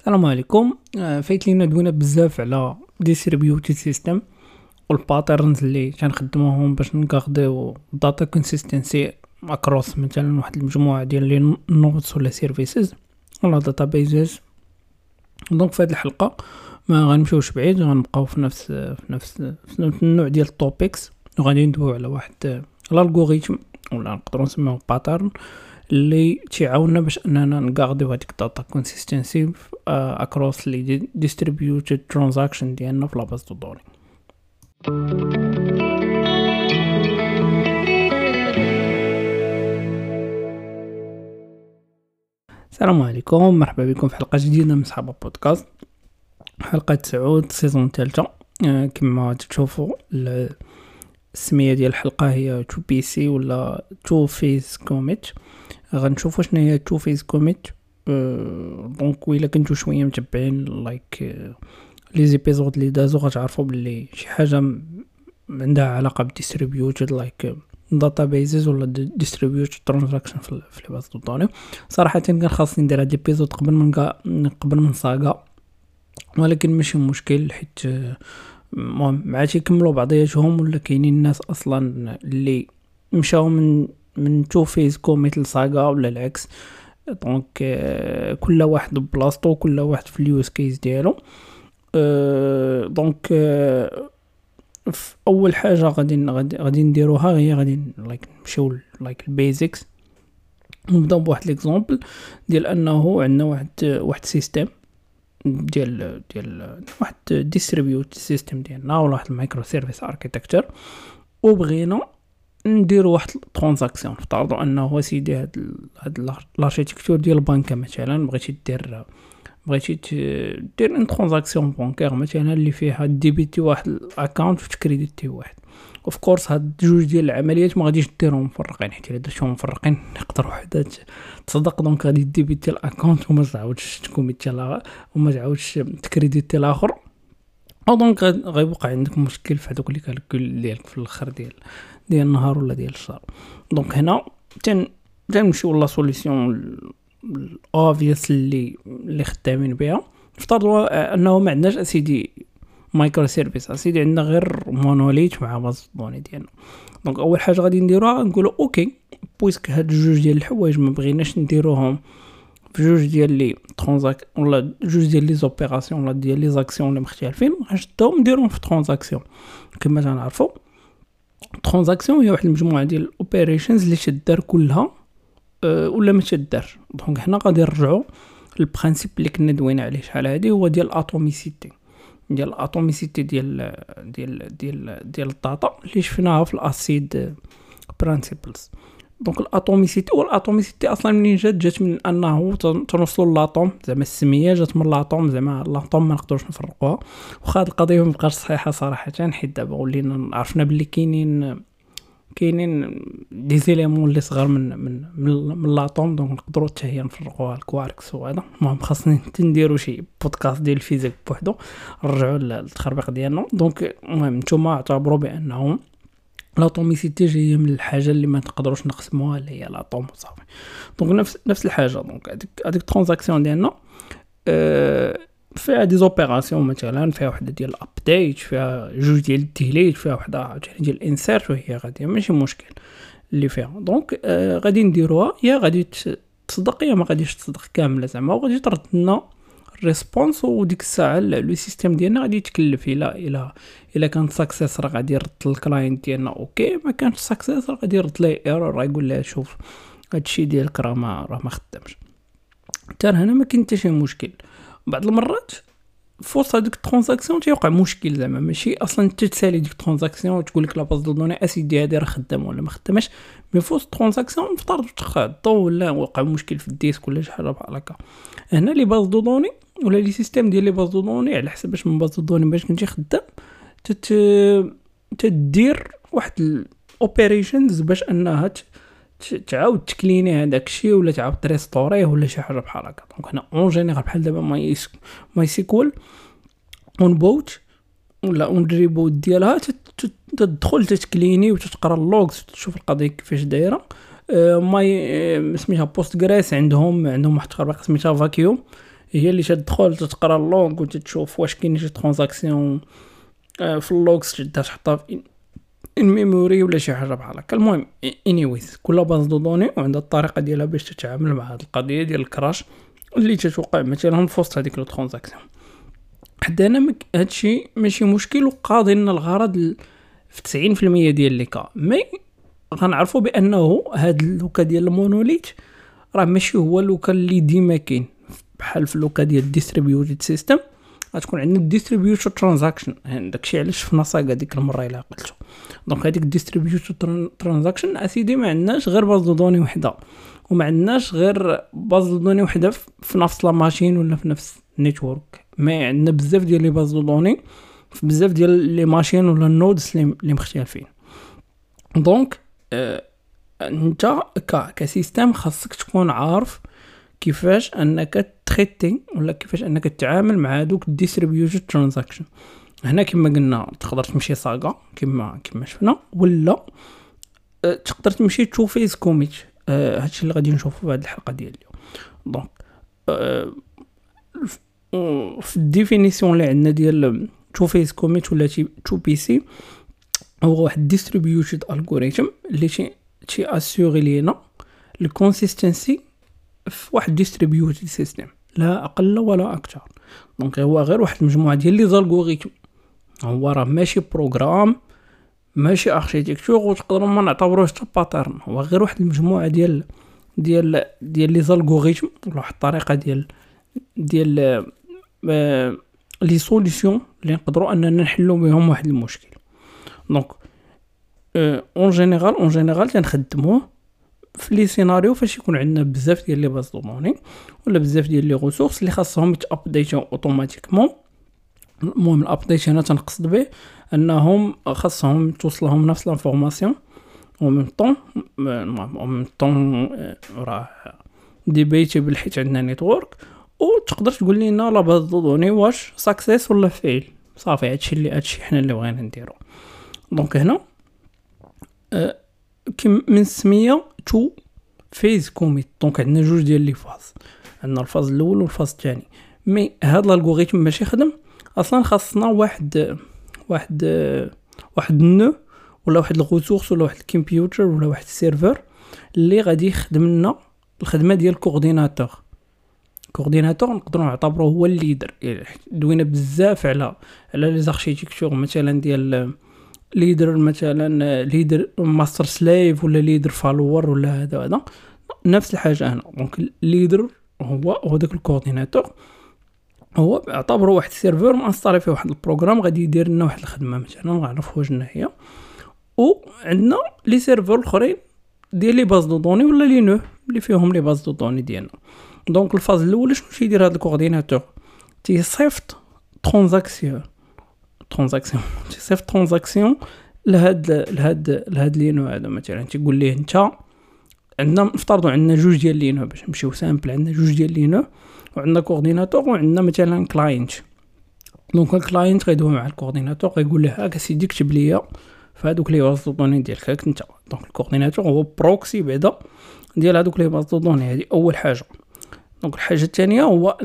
السلام عليكم. آه، فايت لينا دوينا بزاف على distributed system وال patterns اللي كنخدموهم باش نكارديو data consistency across مثلا واحد المجموعة ديال les nodes ولا services ولا databases donc في هذه الحلقة ما غنمشيوش بعيد غنبقاو في نفس في نفس في نفس النوع ديال ال topics وغادي ندويو على واحد ال algorithm ولا نقدروا نسميوه pattern اللي تيعاوننا باش أننا نغارديو هذيك ال data consistency across les distributed transaction ديالنا في la base de données السلام عليكم. مرحبا بكم في حلقة جديدة من صحابة بودكاست. حلقة تسعود season ثالثه آه، كما تشوفوا السمية ديال الحلقة هي two PC ولا two-phase commit غنشوفوا شنو هي two-phase commit. donc ويلا كنتو شوية متبعين like les épisodes اللي دازو غتعرفوا بلي شي حاجة عندها علاقة بال distributed like databases ولا distributed transaction في les bases de données. صراحة كان خاصني ندير هاد l'épisode قبل من قبل من saga ولكن ماشي مشكل حيت المهم مع تيكملوا بعضياتهم ولا كاينين الناس أصلا اللي مشاو من من two-phase مثل saga ولا العكس. donc euh, كل واحد بلاصتو كل واحد في ال use case ديالو. donc euh, euh, في أول حاجة غادي غادي نديروها هي غادي like نمشيو like ال basics نبداو بواحد l'exemple ديال أنه عندنا واحد واحد system ديال ديال واحد distributed system ديالنا ولا واحد ال microservice architecture وبغينا نديرو واحد transaction نفترضوا انه سيدي هاد هاد l'architecture ديال البنكة مثلا بغيتي دير بغيتي دير une transaction bancaire مثلا اللي فيها ديبيتي واحد ال account وتكريديتي واحد. of course هاد جوج ديال العمليات ما غاديش ديرهم مفرقين حيت الا درتهم مفرقين يقدر وحده تصدق donc غادي ديبيتي ال account وما تعاودش تكوميتي وما تعاودش تكريديتي الآخر أو donc غيوقع عندك مشكل في هذوك les calculs ديالك في الأخر ديال ديال النهار ولا ديال الشهر. donc هنا تن تنمشيو la solution ال obvious اللي اللي خدامين بها. نفترضوا أنه ما عندناش أسيدي microservice أسيدي عندنا غير monolithe مع base données ديالنا. donc أول حاجة غادي نديروها نقولوا okay puisque هاد جوج ديال الحوايج ما بغيناش نديروهم في جوج ديال les transac ولا جوج ديال les opérations ولا ديال les actions اللي مختلفين غنشدهم نديرهم في transaction. كما تنعرفوا transaction هي واحد المجموعة ديال ال operations اللي تدار كلها أه ولا ما تدار. donc هنا غادي نرجعوا لل principe اللي كنا دوينا عليه شحال هادي هو ديال ال atomicité ديال ال atomicité ديال ديال ديال ديال ال data اللي شفناها في ال ACID principles donc ال atomicité وال atomicité أصلا منين جات؟ جات من أنه تنوصلوا l'atome زعما السمية جات من l'atome زعما l'atome ما نقدروش نفرقوها. وخا هاد القضية ما بقاش صحيحة صراحة حيت دابا ولينا عرفنا بلي كاينين كاينين des éléments اللي صغار من من من, l'atome donc نقدروا حتى هي نفرقوها الكواركس وهذا. المهم خاصني نديرو شي بودكاست ديال ال physique بوحدو نرجعوا للتخربيق ديالنا. donc المهم نتوما اعتبروا بأنهم l'atomicité جاية من الحاجة اللي ما نقدروش نقسموها اللي هي l'atome صافي donc نفس نفس الحاجة. donc هذيك هذيك ال transaction ديالنا أه فيها des opérations مثلا فيها وحدة ديال ال update فيها جوج ديال ال delete فيها وحدة ديال ال insert وهي غادية. ماشي مشكل اللي فيها. donc آه غادي نديروها يا غادي تصدق يا ما غاديش تصدق كاملة زعما وغادي ترد لنا response وديك الساعة le système ديالنا غادي يتكلف إلى إلى إلا كانت success راه غادي يرد ال client ديالنا OK ما كانش success راه غادي يرد ليه error راه يقول لها شوف هادشي ديالك راه ما راه ما خدامش. حتى هنا ما كاين حتى شي مشكل. بعض المرات فوسط هذيك ال transaction تيوقع مشكل زعما ماشي أصلا انت تسالي ديك ال transaction وتقول لك la base de données أسيدي هادي راه خدامه ولا ما خدامش mais فوسط ال transaction نفترض تخطو ولا وقع مشكل في ال disque ولا شي حاجة بحال هكا. هنا les bases de données ولا les systèmes ديال les bases de données على حسب باش من base de données باش كنتي خدام تت تدير واحد ال operations باش أنها تعاود تكليني هذاك الشيء ولا تعاود تريستوريه ولا شي حاجة بحال هكا. donc هنا en général بحال دابا ماي MySQL on boot ولا on reboot ديالها تدخل تتكليني وتتقرا ال logs تشوف القضية كيفاش دايرة. mais سميتها Postgres عندهم عندهم واحد التطبيق سميتها vacuum هي اللي تدخل تتقرا ال log وتتشوف واش كاين شي transaction آه، في ال logs تشدها تحطها في in memory ولا شي حاجة بحال هكا. المهم anyways كل base de données وعندها الطريقة ديالها باش تتعامل مع هاد القضية ديال ال crash اللي تتوقع مثلا في وسط هذيك la transaction. حتى أنا هادشي ماشي مشكل وقاضي لنا الغرض في تسعين في المية ديال les cas. mais غنعرفو بأنه هاد le cas ديال ال monolithe راه ماشي هو le cas اللي ديما كاين. بحال في le cas ديال ال distributed system غتكون عندنا distributed transaction داكشي علاش شفنا saga ديك المرة إلا عقلتو donc هذيك distributed transaction أسيدي ما عندناش غير base de données وحدة وما عندناش غير base de données وحدة في نفس la machine ولا في نفس ال network ما عندنا بزاف ديال les bases de données في بزاف ديال les machines ولا ال nodes اللي مختلفين. donc آه انت ك system خاصك تكون عارف كيفاش أنك تريتي ولا كيفاش أنك تتعامل مع هذوك ال distributed transaction هنا كما قلنا تقدر تمشي saga كما كما شفنا ولا أه تقدر تمشي two-phase commit هادشي اللي غادي نشوفو في هاد الحلقة ديال اليوم. donc أه في ال définition اللي عندنا ديال two-phase commit ولا 2PC هو واحد distributed algorithm اللي تي تي اسيغي لينا ال consistency في واحد distributed system لا أقل ولا أكثر. donc هو غير واحد المجموعة ديال les algorithmes هو راه ماشي programme ماشي architecture وتقدروا ما نعتبروش حتى pattern هو غير واحد المجموعة ديال ديال ديال les algorithmes ولا واحد الطريقة ديال ديال آه les solutions اللي نقدروا أننا نحلو بهم واحد المشكل. donc en général en général تنخدموه في les scénarios فاش يكون عندنا بزاف ديال les bases données ولا بزاف ديال les ressources اللي خاصهم يتابديتو automatiquement. المهم ال update هنا تنقصد به أنهم خاصهم توصلهم نفس l'information. au même temps au même temps راه ديبيتي حيت عندنا network. وتقدر تقول لنا la base données واش success ولا fail صافي هادشي اللي هادشي حنا اللي بغينا نديرو. donc هنا أه كم من السميه two-phase commit donc عندنا جوج ديال les phases. عندنا ال phase الأول وال phase الثاني. mais هاد ال algorithme باش يخدم أصلا خاصنا واحد واحد واحد ال nœud ولا واحد ال ressource ولا واحد الكمبيوتر ولا واحد ال serveur اللي غادي يخدم لنا الخدمة ديال ال coordinateur. coordinateur نقدروا نعتبروه هو ال leader. يعني دوينا بزاف على على les architectures مثلا ديال leader مثلا leader master slave ولا leader follower ولا هذا هذا نفس الحاجة هنا. donc ال leader هو هو داك ال coordinateur. هو اعتبره واحد ال serveur مانستالي فيه واحد ال programme غادي يدير لنا واحد الخدمة مثلا نعرفوا شنو هي وعندنا les serveurs الأخرين ديال les bases de données ولا les nœuds اللي فيهم les bases de données ديالنا. donc ال phase الأول شنو تيدير هذا ال coordinateur؟ تيصيفط transaction transaction. تيصيفط transaction لهاد لهاد لهاد les nœuds هذا مثلا. تيقول ليه انت عندنا نفترضوا عندنا جوج ديال les nœuds باش نمشيو simple. عندنا جوج ديال les nœuds وعندنا coordinateur وعندنا مثلا client. donc ال client غيدوي مع ال coordinateur غيقول له هاك سيدي كتب ليا في هادوك les bases de données ديالك هاك انت donc ال coordinateur هو proxy بعدا ديال هادوك les bases de données. هادي أول حاجة. donc الحاجة الثانية هو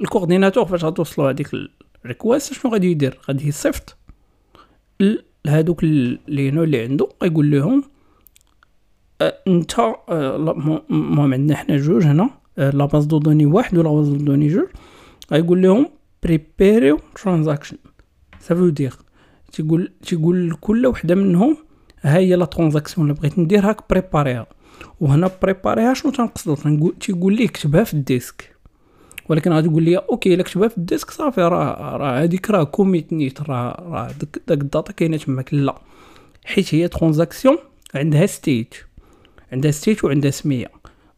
ال coordinateur فاش غتوصلوا هذيك ال request شنو غادي يدير؟ غادي يصيفط لهادوك les nœuds اللي عنده غيقول لهم أه انت أه المهم عندنا حنا جوج هنا la base de données واحد و la base de données جوج. غيقول لهم prépareيو transaction ça veut dire تيقول تيقول لكل وحدة منهم ها هي la transaction اللي بغيت نديرها prépareيها وهنا prépareيها شنو تنقصد؟ تيقول لي كتبها في ال disque. ولكن غادي تقول لي okay الا كتبها في ال disque صافي راه راه هذيك راه commit نيت راه راه داك ال data كاينة تماك. لا حيت هي transaction عندها state عندها state وعندها سمية.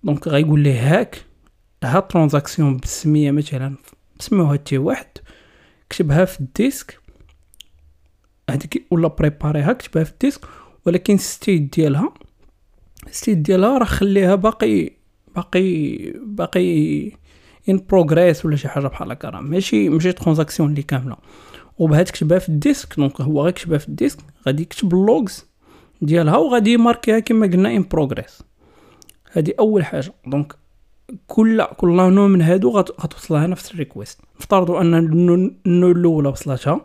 donc غيقول ليه هاك ها transaction بالسمية مثلا سموها T واحد كتبها في ال disque. هذيك ولا prépareيها كتبها في ال disque ولكن state ديالها state ديالها راه خليها باقي باقي باقي in progress ولا شي حاجة بحال هكا راه. ماشي ماشي transaction اللي كاملة. وبها تكتبها في ال disque donc هو غير كتبها في ال disque غادي يكتب ال logs ديالها وغادي يmarkيها كما قلنا in progress هذه أول حاجة. donc كل كل nœud من هادو غتوصلها نفس ال request نفترضوا أن ال nœud الأولى وصلتها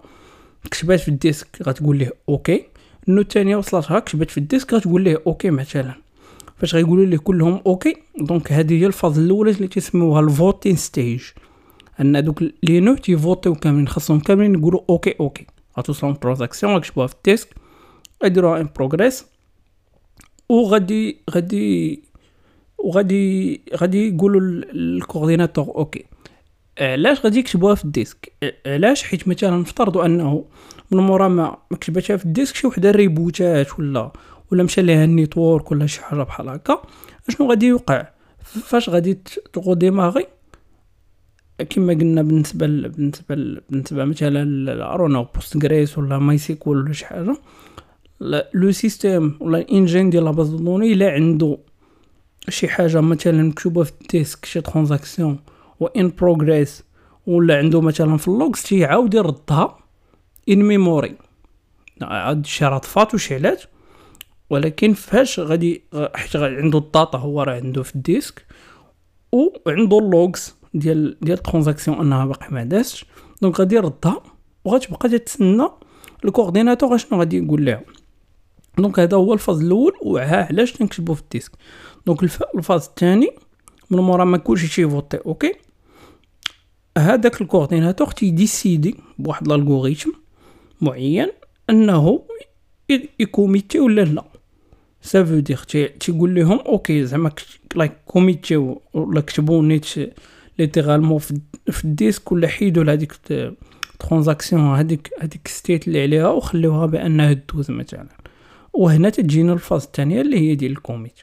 كتبات في ال disque غتقول ليه okay ال nœud الثانية وصلتها كتبات في ال disque غتقول ليه okay مثلا. فاش غيقولوا ليه كلهم okay. donc هذه هي ال phase الاولى اللي تسموها ال voting stage. أن دوك les nœuds تيvoteيو كاملين خاصهم كاملين يقولوا okay okay. غتوصلهم transaction غتكتبوها في ال disque غيديروها in progress. وغادي غادي وغادي غادي يقولوا لل coordinateur okay. علاش غادي يكتبوها في ال disque؟ علاش؟ حيت مثلا نفترضوا أنه من مورا ما كتبتها في ال disque شي وحدة rebootات ولا ولا مشى ليها ال network ولا شي حاجة بحال هكا. أشنو غادي يوقع؟ فاش غادي تغو ديماغي كما قلنا بالنسبة ل... بالنسبة ل... بالنسبة مثلا ارونا بوست غريس ولا ماي سيكول ولا شي حاجة. لو سيستيم ولا الإنجين ديال لا باز دوني إلا عنده شي حاجة مثلا مكتوبه في الديسك شي ترانزاكسيون و ان بروغريس ولا عنده مثلا في اللوغز تيعاود يردها ان ميموري عاد شي رطفات وشي علاج ولكن فاش غادي حيت عنده ال data هو راه عنده في ال disque وعنده ال logs ديال ديال ال transaction أنها باقي ما دازش donc غادي يردها وغتبقى تتسنى ال coordinateur أشنو غادي يقول لها donc هذا هو ال phase الأول وها علاش تنكتبو في ال disque. donc ال phase الثاني من مورا ما كلشي تيvoteي okay؟ هذاك ال coordinateur تيdécideي بواحد ال algorithm معين أنه يcommitي ولا لا. ça veut dire تيقول لهم okay زعما like commitي ولا كتبوا نيت littéralement في ال disque ولا حيدوا لهاديك transaction هذيك هذيك state اللي عليها وخليوها بانها دوز مثلا وهنا تجينا ال phase الثانية اللي هي ديال ال commit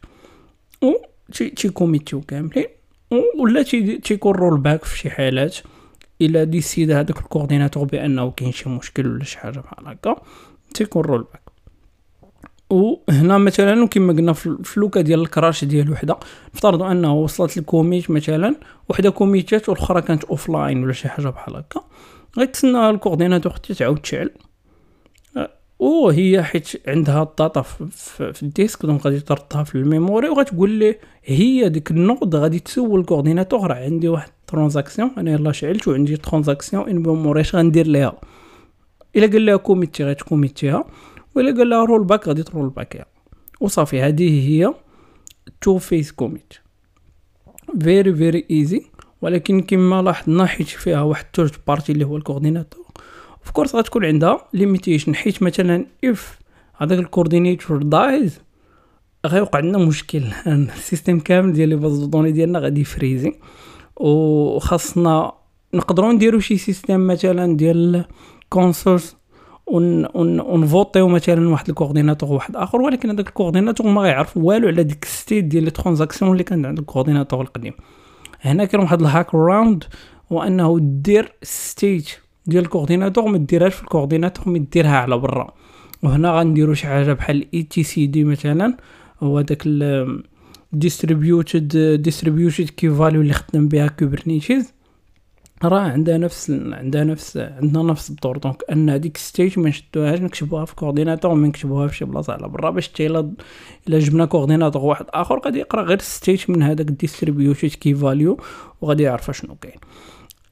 و تيcommitيو كاملين ولا تيكون rollback في شي حالات الا décide هذاك ال coordinateur بانه كاين شي مشكل ولا شي حاجة بحال هكا تيكون rollback وهنا مثلا كما قلنا في le cas ديال ال crash ديال وحدة. نفترضوا أنه وصلت ال commit مثلا وحدة commitات والأخرى كانت offline ولا شي حاجة بحال هكا. غيتسنى ال coordinateur حتى تعاود تشعل وهي حيت عندها ال data في, ال disque donc غادي تردها في ال memory وغتقول ليه هي ديك ال node غادي تسول ال coordinateur راه عندي واحد transaction أنا يلاه شعلت وعندي transaction in memory اش غندير ليها. إلا قال لها commitي غتcommitيها. ولا قال لها rollback غادي تrollbackيها وصافي هذه هي two-phase commit very very easy ولكن كما لاحظنا حيت فيها واحد third party اللي هو ال coordinateur of course غتكون عندها limitation حيت مثلا if هذاك ال coordinator dies غيوقع لنا مشكل. ال system كامل ديال les bases de données ديالنا غادي يfreezي وخاصنا نقدروا نديرو شي system مثلا ديال consensus ونvoteيو مثلا واحد ال coordinateur واحد آخر ولكن هذاك ال coordinateur ما غيعرف والو على ديك state ديال les transactions اللي كانت عند ال coordinateur القديم. هنا كاين واحد ال hack around وأنه دير state ديال ال coordinateur ما ديرهاش في ال coordinateur ما ديرها على برا. وهنا غنديرو شي حاجة بحال etcd مثلا هو داك distributed distributed key value اللي خدام بها Kubernetes راه عندها نفس عندها نفس عندنا نفس الدور. donc أن هذيك state ما نشدوهاش نكتبوها في coordinateur وما نكتبوها في شي بلاصة على برا باش حتى الا جبنا coordinateur واحد آخر غادي يقرأ غير state من هذاك ال distributed key value وغادي يعرف شنو كاين.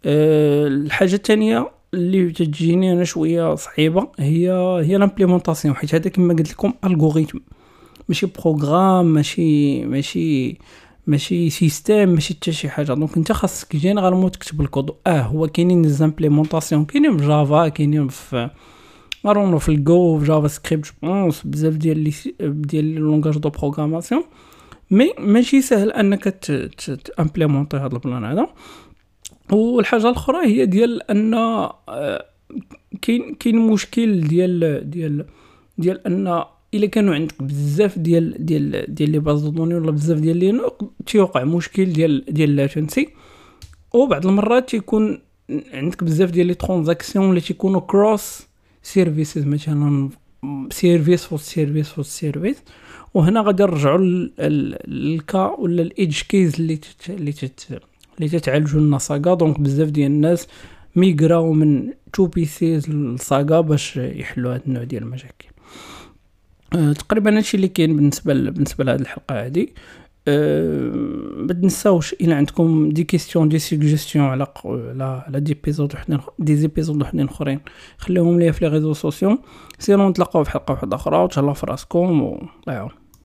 أه الحاجة الثانية اللي تجيني أنا شوية صعيبة هي هي l'implémentation حيت هذا كما قلت لكم algorithm ماشي programme ماشي ماشي ماشي système ماشي حتى شي حاجة. donc انت خاصك généralement تكتب الكود. آه هو كاينين implémentations كاينين في Java كاينين في مارونو في الجو في JavaScript بونس بزاف ديال les ديال langages de programmation mais ماشي سهل انك ت implémenter هذا ال plan هذا. والحاجة الأخرى هي ديال أن آه، كاين كاين مشكل ديال ديال ديال أن إلا كانوا عندك بزاف ديال ديال ديال les bases de données ولا بزاف ديال les nœuds تيوقع مشكل ديال ديال latency وبعض المرات تيكون عندك بزاف ديال les transactions اللي تيكونوا cross services مثلا service فوق service فوق service وهنا غادي نرجعوا لل cas ولا ال edge case اللي تت... اللي تت... اللي تتعالجوا لنا Saga donc بزاف ديال الناس ميغراو من two PCs لل Saga باش يحلوا هاد النوع ديال المشاكل. تقريبا هادشي اللي كاين بالنسبة ل... بالنسبة لهاد الحلقة هادي. أه ما تنساوش إلى عندكم des questions des suggestions على على على des épisodes وحدين des épisodes وحدين أخرين. خليهم ليا في les réseaux sociaux. sinon نتلاقاو في حلقة واحدة أخرى. وتهلاو في راسكم. و الله يعاون